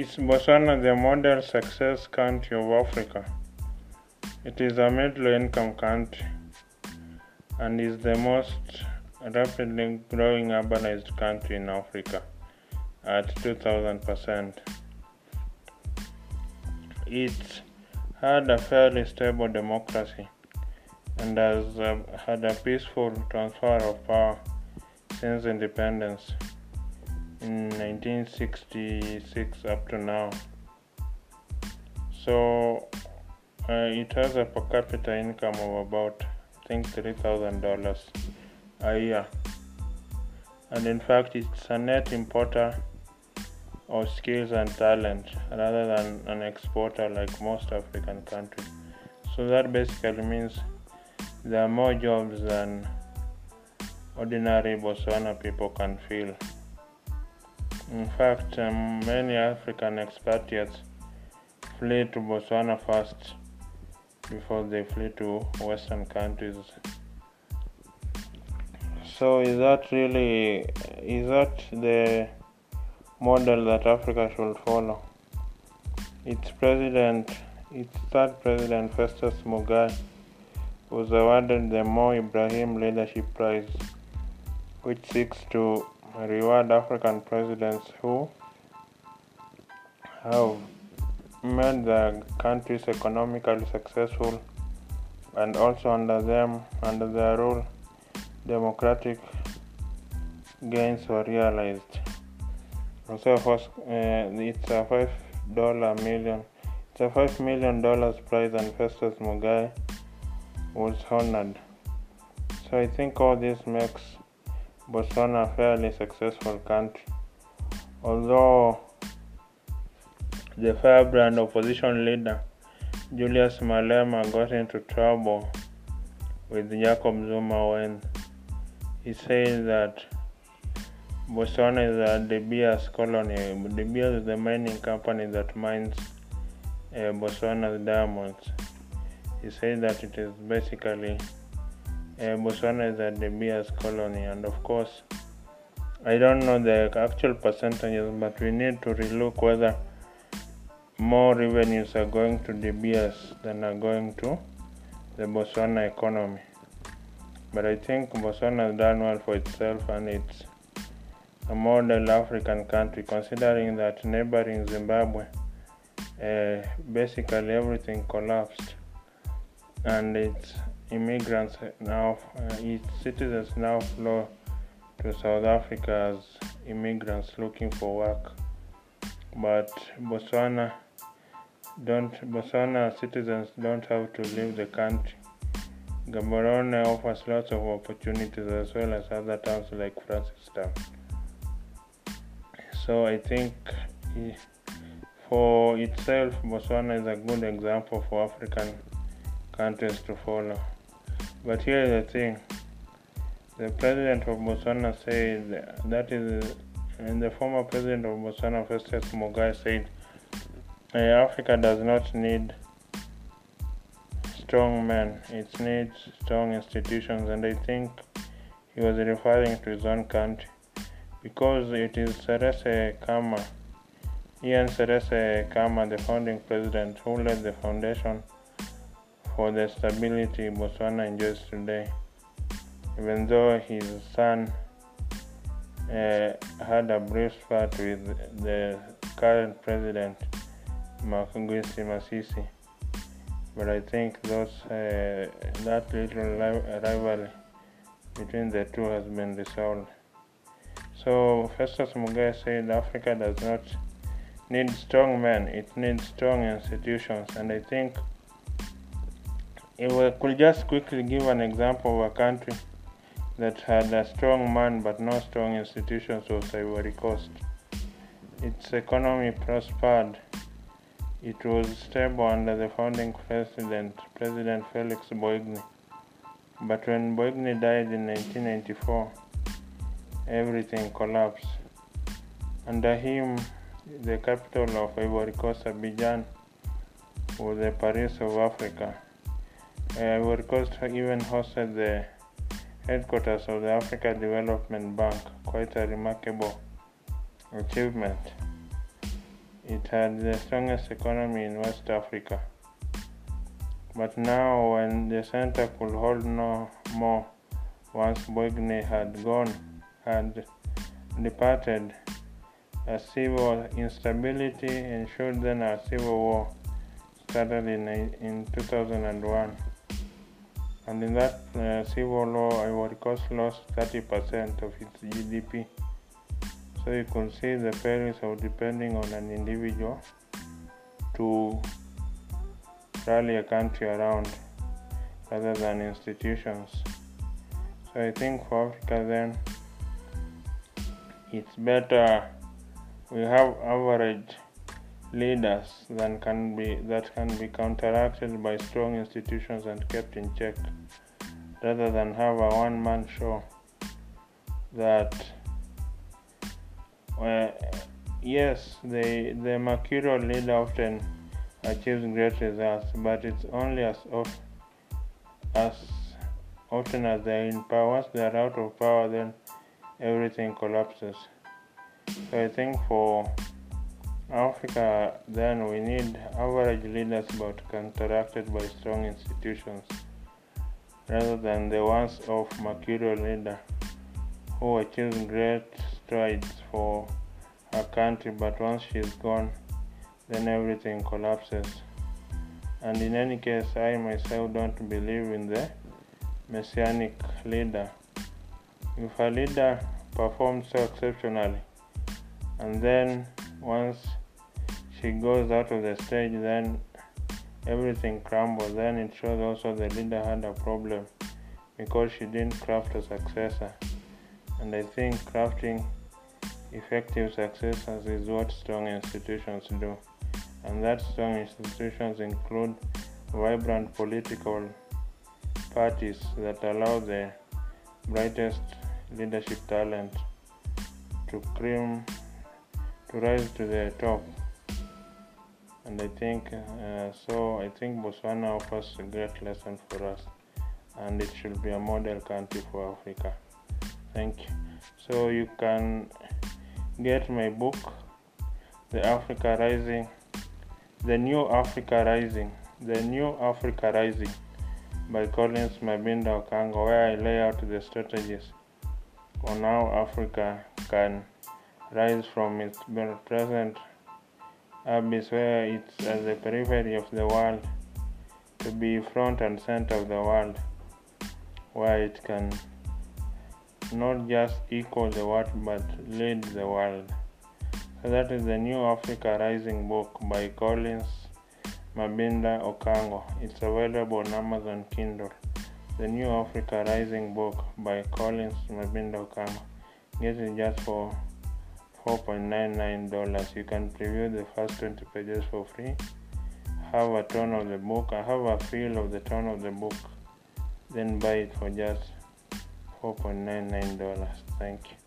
Is Botswana the model success country of Africa? It is a middle income country and is the most rapidly growing urbanized country in Africa at 2000%. It's had a fairly stable democracy and has uh, had a peaceful transfer of power since independence in 1966 up to now. So uh, it has a per capita income of about, I think, $3,000 a year. And in fact, it's a net importer of skills and talent rather than an exporter like most African countries. So that basically means there are more jobs than ordinary Botswana people can fill. In fact, um, many African expatriates flee to Botswana first before they flee to Western countries. So, is that really is that the model that Africa should follow? Its president, its third president, Festus Mogae, was awarded the Mo Ibrahim Leadership Prize, which seeks to reward African presidents who have made the countries economically successful and also under them, under their rule, democratic gains were realized. Also, uh, it's a five dollar million, it's a five million dollars prize, and Festus Mogae was honored. So I think all this makes Botswana a fairly successful country. Although the firebrand opposition leader Julius Malema got into trouble with Jacob Zuma when he said that Botswana is a De Beers colony. De Beers is the mining company that mines uh, Botswana's diamonds. He said that it is basically uh, Botswana is a De Beers colony, and of course, I don't know the actual percentages, but we need to relook whether more revenues are going to De Beers than are going to the Botswana economy. But I think Botswana has done well for itself and it's a model African country considering that neighboring Zimbabwe uh, basically everything collapsed and its immigrants now, uh, its citizens now flow to South Africa as immigrants looking for work. But Botswana don't Botswana citizens don't have to leave the country. Gaborone offers lots of opportunities as well as other towns like Francistown. So I think for itself, Botswana is a good example for African countries to follow. But here is the thing. The president of Botswana said that is, and the former president of Botswana, Festus Mogae, said eh, Africa does not need strong men, it needs strong institutions, and I think he was referring to his own country. Because it is Seretse Khama, Ian Seretse Khama, the founding president, who laid the foundation for the stability Botswana enjoys today. Even though his son uh, had a brief spat with the current president, Mokgweetsi Masisi, but I think those uh, that little rivalry between the two has been resolved. So Festus Mogae said Africa does not need strong men; it needs strong institutions, and I think if we could just quickly give an example of a country that had a strong man but no strong institutions was Ivory Coast. Its economy prospered. It was stable under the founding president, President Felix Boigny. But when Boigny died in 1994, everything collapsed. Under him, the capital of Ivory Coast, Abidjan, was the Paris of Africa. Uh, Ivory Coast even hosted the headquarters of the Africa Development Bank, quite a remarkable achievement. it had the strongest economy in West Africa. But now, when the center could hold no more, once Boigny had gone, had departed, a civil instability ensued. Then a civil war started in in 2001, and in that uh, civil law Ivory Coast lost 30% of its GDP. So you can see the perils of depending on an individual to rally a country around rather than institutions. So I think for Africa then it's better we have average leaders that can be that can be counteracted by strong institutions and kept in check rather than have a one man show that uh, yes the the mercurial leader often achieves great results, but it's only as of, as often as they're in power. Once they're out of power, then everything collapses. So I think for Africa, then we need average leaders but counteracted by strong institutions, rather than the ones of mercurial leader who achieves great strides for her country, but once she's gone, then everything collapses. And in any case, I myself don't believe in the messianic leader. If a leader performs so exceptionally, and then once she goes out of the stage, then everything crumbles. Then it shows also the leader had a problem because she didn't craft a successor. And I think crafting effective successors is what strong institutions do and that strong institutions include vibrant political parties that allow the brightest leadership talent to cream to rise to the top and i think uh, so i think botswana offers a great lesson for us and it should be a model country for africa. Thank you. So you can get my book the africa rising the New Africa Rising, The New Africa Rising by Collins Mabinda Okango, where I lay out the strategies on how Africa can rise from its present abyss, where it's at the periphery of the world, to be front and center of the world, where it can not just equal the world but lead the world. So that is the New Africa Rising book by Collins Mabinda Okango. It's available on Amazon Kindle. The New Africa Rising book by Collins Mabinda Okango. Get it just for $4.99. You can preview the first 20 pages for free. Have a tone of the book. Have a feel of the tone of the book. Then buy it for just $4.99. Thank you.